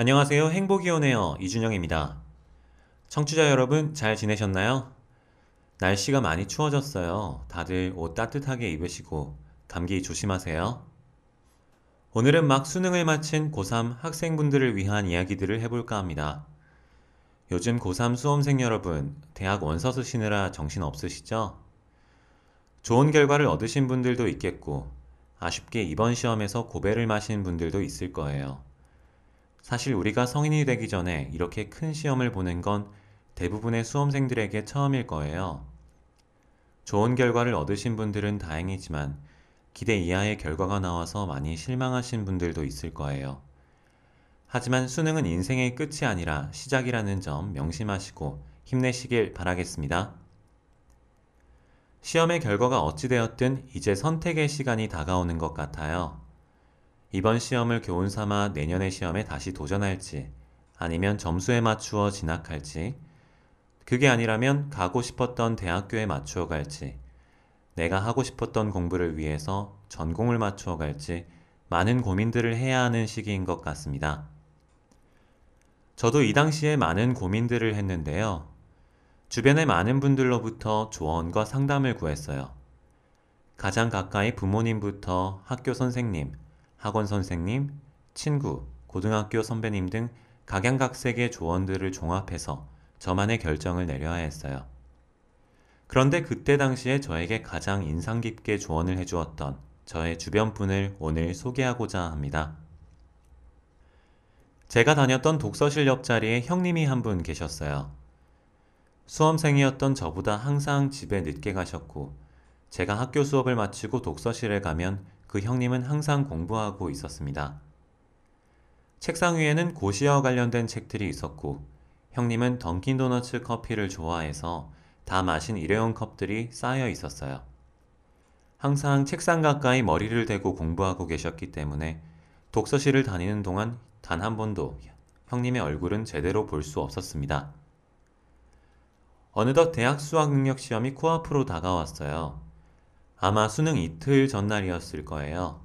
안녕하세요. 행복이 오네요. 이준영입니다. 청취자 여러분, 잘 지내셨나요? 날씨가 많이 추워졌어요. 다들 옷 따뜻하게 입으시고 감기 조심하세요. 오늘은 막 수능을 마친 고3 학생분들을 위한 이야기들을 해볼까 합니다. 요즘 고3 수험생 여러분, 대학 원서 쓰시느라 정신 없으시죠? 좋은 결과를 얻으신 분들도 있겠고, 아쉽게 이번 시험에서 고배를 마신 분들도 있을 거예요. 사실 우리가 성인이 되기 전에 이렇게 큰 시험을 보는 건 대부분의 수험생들에게 처음일 거예요. 좋은 결과를 얻으신 분들은 다행이지만 기대 이하의 결과가 나와서 많이 실망하신 분들도 있을 거예요. 하지만 수능은 인생의 끝이 아니라 시작이라는 점 명심하시고 힘내시길 바라겠습니다. 시험의 결과가 어찌되었든 이제 선택의 시간이 다가오는 것 같아요. 이번 시험을 교훈 삼아 내년의 시험에 다시 도전할지, 아니면 점수에 맞추어 진학할지, 그게 아니라면 가고 싶었던 대학교에 맞추어 갈지, 내가 하고 싶었던 공부를 위해서 전공을 맞추어 갈지, 많은 고민들을 해야 하는 시기인 것 같습니다. 저도 이 당시에 많은 고민들을 했는데요. 주변의 많은 분들로부터 조언과 상담을 구했어요. 가장 가까이 부모님부터 학교 선생님, 학원 선생님, 친구, 고등학교 선배님 등 각양각색의 조언들을 종합해서 저만의 결정을 내려야 했어요. 그런데 그때 당시에 저에게 가장 인상 깊게 조언을 해주었던 저의 주변 분을 오늘 소개하고자 합니다. 제가 다녔던 독서실 옆자리에 형님이 한 분 계셨어요. 수험생이었던 저보다 항상 집에 늦게 가셨고, 제가 학교 수업을 마치고 독서실에 가면 그 형님은 항상 공부하고 있었습니다. 책상 위에는 고시와 관련된 책들이 있었고, 형님은 던킨도너츠 커피를 좋아해서 다 마신 일회용 컵들이 쌓여 있었어요. 항상 책상 가까이 머리를 대고 공부하고 계셨기 때문에 독서실을 다니는 동안 단 한 번도 형님의 얼굴은 제대로 볼 수 없었습니다. 어느덧 대학 수학 능력 시험이 코앞으로 다가왔어요. 아마 수능 이틀 전날이었을 거예요.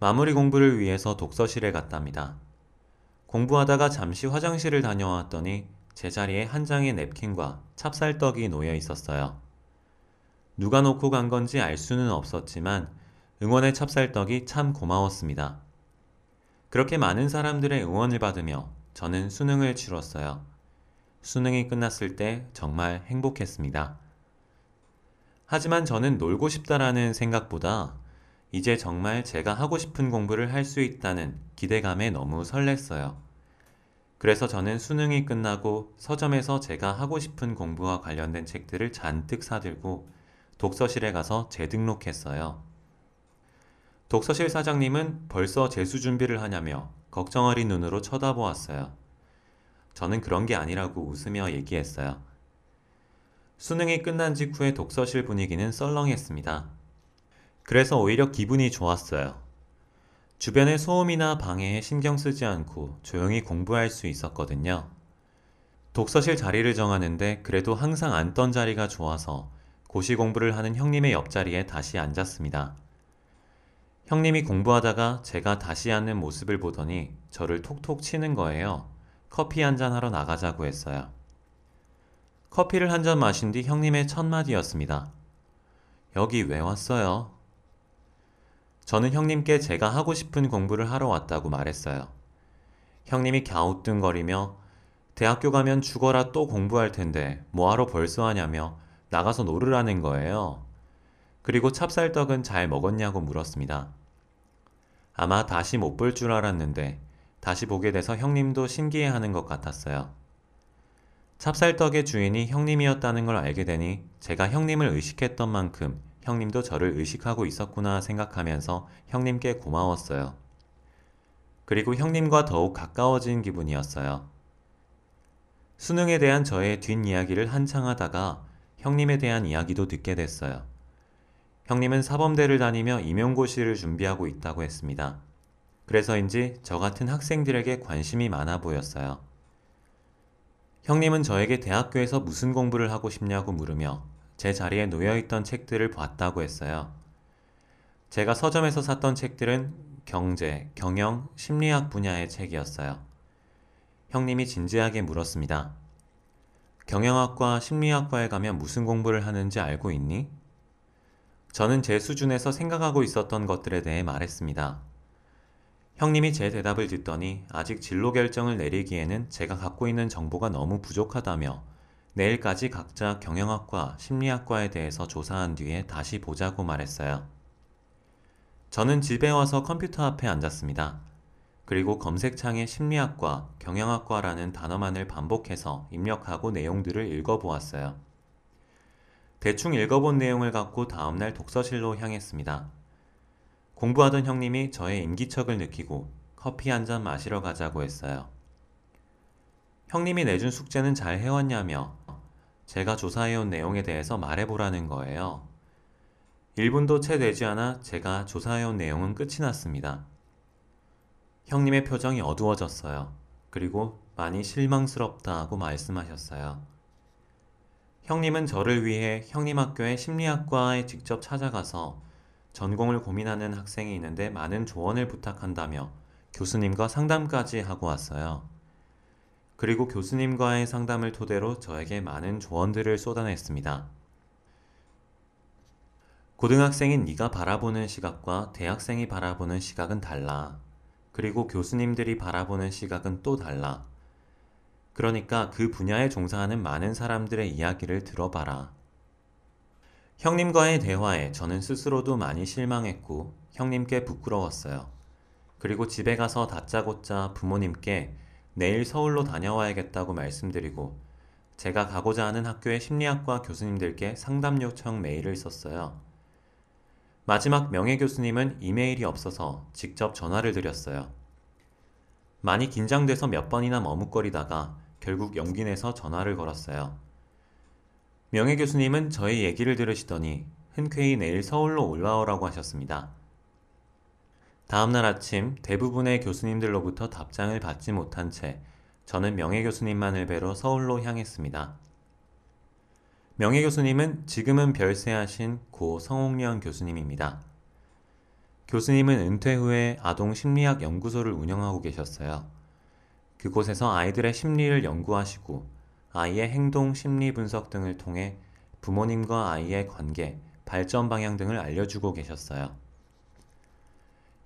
마무리 공부를 위해서 독서실에 갔답니다. 공부하다가 잠시 화장실을 다녀왔더니 제자리에 한 장의 냅킨과 찹쌀떡이 놓여 있었어요. 누가 놓고 간 건지 알 수는 없었지만 응원의 찹쌀떡이 참 고마웠습니다. 그렇게 많은 사람들의 응원을 받으며 저는 수능을 치렀어요. 수능이 끝났을 때 정말 행복했습니다. 하지만 저는 놀고 싶다라는 생각보다 이제 정말 제가 하고 싶은 공부를 할 수 있다는 기대감에 너무 설렜어요. 그래서 저는 수능이 끝나고 서점에서 제가 하고 싶은 공부와 관련된 책들을 잔뜩 사들고 독서실에 가서 재등록했어요. 독서실 사장님은 벌써 재수 준비를 하냐며 걱정 어린 눈으로 쳐다보았어요. 저는 그런 게 아니라고 웃으며 얘기했어요. 수능이 끝난 직후에 독서실 분위기는 썰렁했습니다. 그래서 오히려 기분이 좋았어요. 주변의 소음이나 방해에 신경 쓰지 않고 조용히 공부할 수 있었거든요. 독서실 자리를 정하는데 그래도 항상 앉던 자리가 좋아서 고시 공부를 하는 형님의 옆자리에 다시 앉았습니다. 형님이 공부하다가 제가 다시 앉는 모습을 보더니 저를 톡톡 치는 거예요. 커피 한 잔 하러 나가자고 했어요. 커피를 한 잔 마신 뒤 형님의 첫 마디였습니다. 여기 왜 왔어요? 저는 형님께 제가 하고 싶은 공부를 하러 왔다고 말했어요. 형님이 갸우뚱거리며 대학교 가면 죽어라 또 공부할 텐데 뭐하러 벌써 하냐며 나가서 놀으라는 거예요. 그리고 찹쌀떡은 잘 먹었냐고 물었습니다. 아마 다시 못 볼 줄 알았는데 다시 보게 돼서 형님도 신기해하는 것 같았어요. 찹쌀떡의 주인이 형님이었다는 걸 알게 되니 제가 형님을 의식했던 만큼 형님도 저를 의식하고 있었구나 생각하면서 형님께 고마웠어요. 그리고 형님과 더욱 가까워진 기분이었어요. 수능에 대한 저의 뒷이야기를 한창 하다가 형님에 대한 이야기도 듣게 됐어요. 형님은 사범대를 다니며 임용고시를 준비하고 있다고 했습니다. 그래서인지 저 같은 학생들에게 관심이 많아 보였어요. 형님은 저에게 대학교에서 무슨 공부를 하고 싶냐고 물으며 제 자리에 놓여있던 책들을 봤다고 했어요. 제가 서점에서 샀던 책들은 경제, 경영, 심리학 분야의 책이었어요. 형님이 진지하게 물었습니다. 경영학과 심리학과에 가면 무슨 공부를 하는지 알고 있니? 저는 제 수준에서 생각하고 있었던 것들에 대해 말했습니다. 형님이 제 대답을 듣더니 아직 진로 결정을 내리기에는 제가 갖고 있는 정보가 너무 부족하다며 내일까지 각자 경영학과, 심리학과에 대해서 조사한 뒤에 다시 보자고 말했어요. 저는 집에 와서 컴퓨터 앞에 앉았습니다. 그리고 검색창에 심리학과, 경영학과라는 단어만을 반복해서 입력하고 내용들을 읽어보았어요. 대충 읽어본 내용을 갖고 다음날 독서실로 향했습니다. 공부하던 형님이 저의 임기척을 느끼고 커피 한 잔 마시러 가자고 했어요. 형님이 내준 숙제는 잘 해왔냐며 제가 조사해온 내용에 대해서 말해보라는 거예요. 1분도 채 되지 않아 제가 조사해온 내용은 끝이 났습니다. 형님의 표정이 어두워졌어요. 그리고 많이 실망스럽다고 말씀하셨어요. 형님은 저를 위해 형님 학교의 심리학과에 직접 찾아가서 전공을 고민하는 학생이 있는데 많은 조언을 부탁한다며 교수님과 상담까지 하고 왔어요. 그리고 교수님과의 상담을 토대로 저에게 많은 조언들을 쏟아냈습니다. 고등학생인 네가 바라보는 시각과 대학생이 바라보는 시각은 달라. 그리고 교수님들이 바라보는 시각은 또 달라. 그러니까 그 분야에 종사하는 많은 사람들의 이야기를 들어봐라. 형님과의 대화에 저는 스스로도 많이 실망했고 형님께 부끄러웠어요. 그리고 집에 가서 다짜고짜 부모님께 내일 서울로 다녀와야겠다고 말씀드리고 제가 가고자 하는 학교의 심리학과 교수님들께 상담 요청 메일을 썼어요. 마지막 명예 교수님은 이메일이 없어서 직접 전화를 드렸어요. 많이 긴장돼서 몇 번이나 머뭇거리다가 결국 용기 내서 전화를 걸었어요. 명예 교수님은 저의 얘기를 들으시더니 흔쾌히 내일 서울로 올라오라고 하셨습니다. 다음날 아침 대부분의 교수님들로부터 답장을 받지 못한 채 저는 명예 교수님만을 뵈러 서울로 향했습니다. 명예 교수님은 지금은 별세하신 고 성홍련 교수님입니다. 교수님은 은퇴 후에 아동 심리학 연구소를 운영하고 계셨어요. 그곳에서 아이들의 심리를 연구하시고 아이의 행동 심리 분석 등을 통해 부모님과 아이의 관계, 발전 방향 등을 알려주고 계셨어요.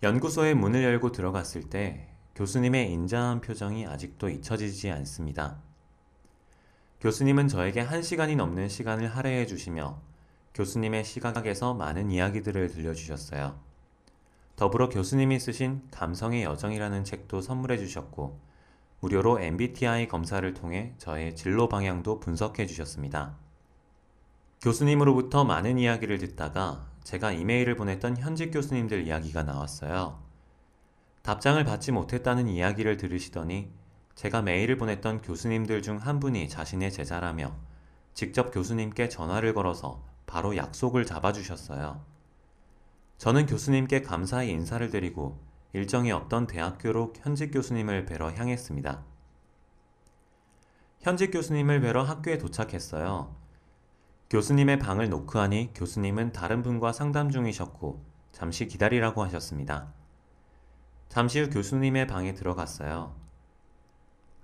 연구소의 문을 열고 들어갔을 때 교수님의 인자한 표정이 아직도 잊혀지지 않습니다. 교수님은 저에게 한 시간이 넘는 시간을 할애해 주시며 교수님의 시각에서 많은 이야기들을 들려주셨어요. 더불어 교수님이 쓰신 감성의 여정이라는 책도 선물해 주셨고, 무료로 MBTI 검사를 통해 저의 진로 방향도 분석해 주셨습니다. 교수님으로부터 많은 이야기를 듣다가 제가 이메일을 보냈던 현직 교수님들 이야기가 나왔어요. 답장을 받지 못했다는 이야기를 들으시더니 제가 메일을 보냈던 교수님들 중 한 분이 자신의 제자라며 직접 교수님께 전화를 걸어서 바로 약속을 잡아주셨어요. 저는 교수님께 감사의 인사를 드리고 일정이 없던 대학교로 현직 교수님을 뵈러 향했습니다. 현직 교수님을 뵈러 학교에 도착했어요. 교수님의 방을 노크하니 교수님은 다른 분과 상담 중이셨고 잠시 기다리라고 하셨습니다. 잠시 후 교수님의 방에 들어갔어요.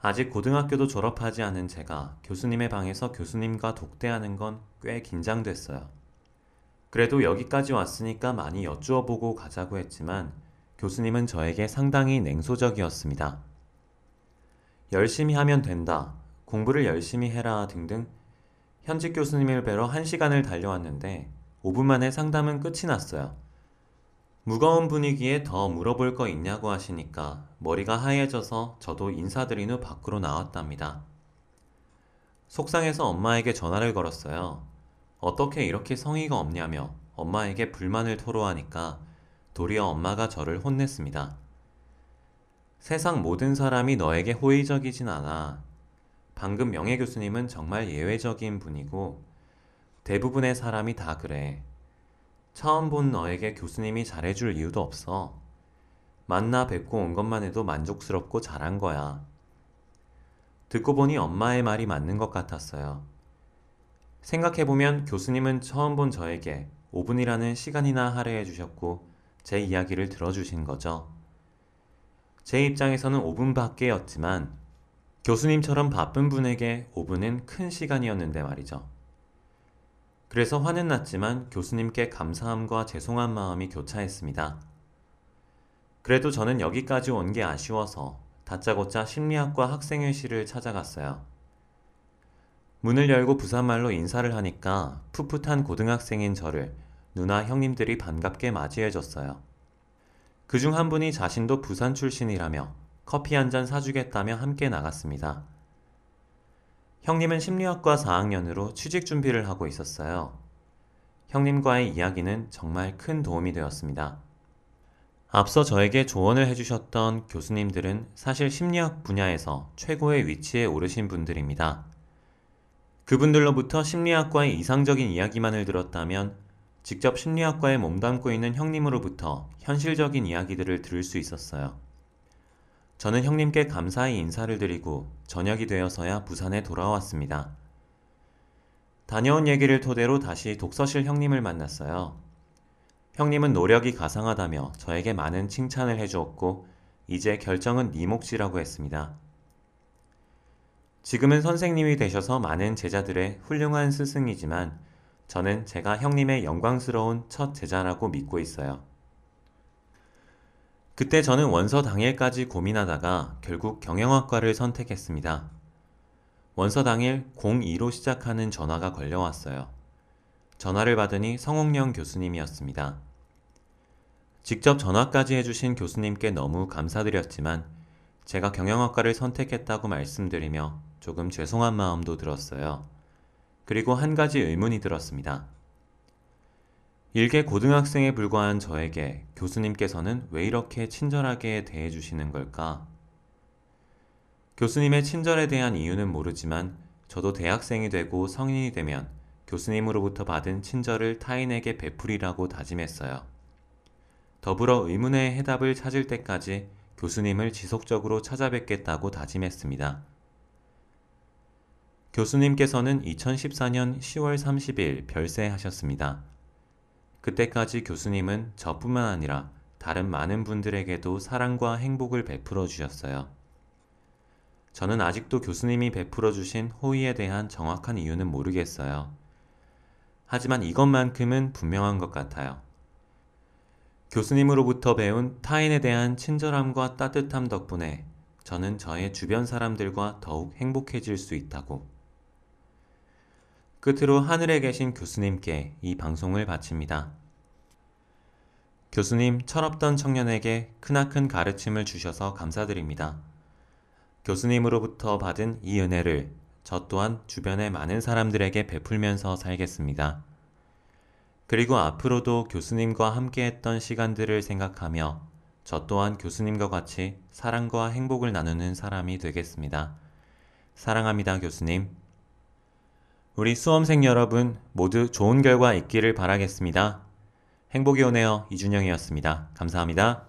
아직 고등학교도 졸업하지 않은 제가 교수님의 방에서 교수님과 독대하는 건 꽤 긴장됐어요. 그래도 여기까지 왔으니까 많이 여쭈어 보고 가자고 했지만 교수님은 저에게 상당히 냉소적이었습니다. 열심히 하면 된다. 공부를 열심히 해라 등등 현직 교수님을 뵈러 1시간을 달려왔는데 5분 만에 상담은 끝이 났어요. 무거운 분위기에 더 물어볼 거 있냐고 하시니까 머리가 하얘져서 저도 인사드린 후 밖으로 나왔답니다. 속상해서 엄마에게 전화를 걸었어요. 어떻게 이렇게 성의가 없냐며 엄마에게 불만을 토로하니까 도리어 엄마가 저를 혼냈습니다. 세상 모든 사람이 너에게 호의적이진 않아. 방금 명예 교수님은 정말 예외적인 분이고 대부분의 사람이 다 그래. 처음 본 너에게 교수님이 잘해줄 이유도 없어. 만나 뵙고 온 것만 해도 만족스럽고 잘한 거야. 듣고 보니 엄마의 말이 맞는 것 같았어요. 생각해보면 교수님은 처음 본 저에게 5분이라는 시간이나 할애해 주셨고 제 이야기를 들어주신 거죠. 제 입장에서는 5분밖에였지만 교수님처럼 바쁜 분에게 5분은 큰 시간이었는데 말이죠. 그래서 화는 났지만 교수님께 감사함과 죄송한 마음이 교차했습니다. 그래도 저는 여기까지 온 게 아쉬워서 다짜고짜 심리학과 학생회실을 찾아갔어요. 문을 열고 부산말로 인사를 하니까 풋풋한 고등학생인 저를 누나 형님들이 반갑게 맞이해줬어요. 그 중 한 분이 자신도 부산 출신이라며 커피 한 잔 사주겠다며 함께 나갔습니다. 형님은 심리학과 4학년으로 취직 준비를 하고 있었어요. 형님과의 이야기는 정말 큰 도움이 되었습니다. 앞서 저에게 조언을 해주셨던 교수님들은 사실 심리학 분야에서 최고의 위치에 오르신 분들입니다. 그분들로부터 심리학과의 이상적인 이야기만을 들었다면 직접 심리학과에 몸담고 있는 형님으로부터 현실적인 이야기들을 들을 수 있었어요. 저는 형님께 감사의 인사를 드리고 저녁이 되어서야 부산에 돌아왔습니다. 다녀온 얘기를 토대로 다시 독서실 형님을 만났어요. 형님은 노력이 가상하다며 저에게 많은 칭찬을 해주었고 이제 결정은 네 몫이라고 했습니다. 지금은 선생님이 되셔서 많은 제자들의 훌륭한 스승이지만 저는 제가 형님의 영광스러운 첫 제자라고 믿고 있어요. 그때 저는 원서 당일까지 고민하다가 결국 경영학과를 선택했습니다. 원서 당일 02로 시작하는 전화가 걸려왔어요. 전화를 받으니 성옥령 교수님이었습니다. 직접 전화까지 해주신 교수님께 너무 감사드렸지만 제가 경영학과를 선택했다고 말씀드리며 조금 죄송한 마음도 들었어요. 그리고 한 가지 의문이 들었습니다. 일개 고등학생에 불과한 저에게 교수님께서는 왜 이렇게 친절하게 대해주시는 걸까? 교수님의 친절에 대한 이유는 모르지만 저도 대학생이 되고 성인이 되면 교수님으로부터 받은 친절을 타인에게 베풀이라고 다짐했어요. 더불어 의문의 해답을 찾을 때까지 교수님을 지속적으로 찾아뵙겠다고 다짐했습니다. 교수님께서는 2014년 10월 30일 별세하셨습니다. 그때까지 교수님은 저뿐만 아니라 다른 많은 분들에게도 사랑과 행복을 베풀어 주셨어요. 저는 아직도 교수님이 베풀어 주신 호의에 대한 정확한 이유는 모르겠어요. 하지만 이것만큼은 분명한 것 같아요. 교수님으로부터 배운 타인에 대한 친절함과 따뜻함 덕분에 저는 저의 주변 사람들과 더욱 행복해질 수 있다고. 끝으로 하늘에 계신 교수님께 이 방송을 바칩니다. 교수님, 철없던 청년에게 크나큰 가르침을 주셔서 감사드립니다. 교수님으로부터 받은 이 은혜를 저 또한 주변의 많은 사람들에게 베풀면서 살겠습니다. 그리고 앞으로도 교수님과 함께 했던 시간들을 생각하며 저 또한 교수님과 같이 사랑과 행복을 나누는 사람이 되겠습니다. 사랑합니다, 교수님. 우리 수험생 여러분 모두 좋은 결과 있기를 바라겠습니다. 행복이 오네요. 이준영이었습니다. 감사합니다.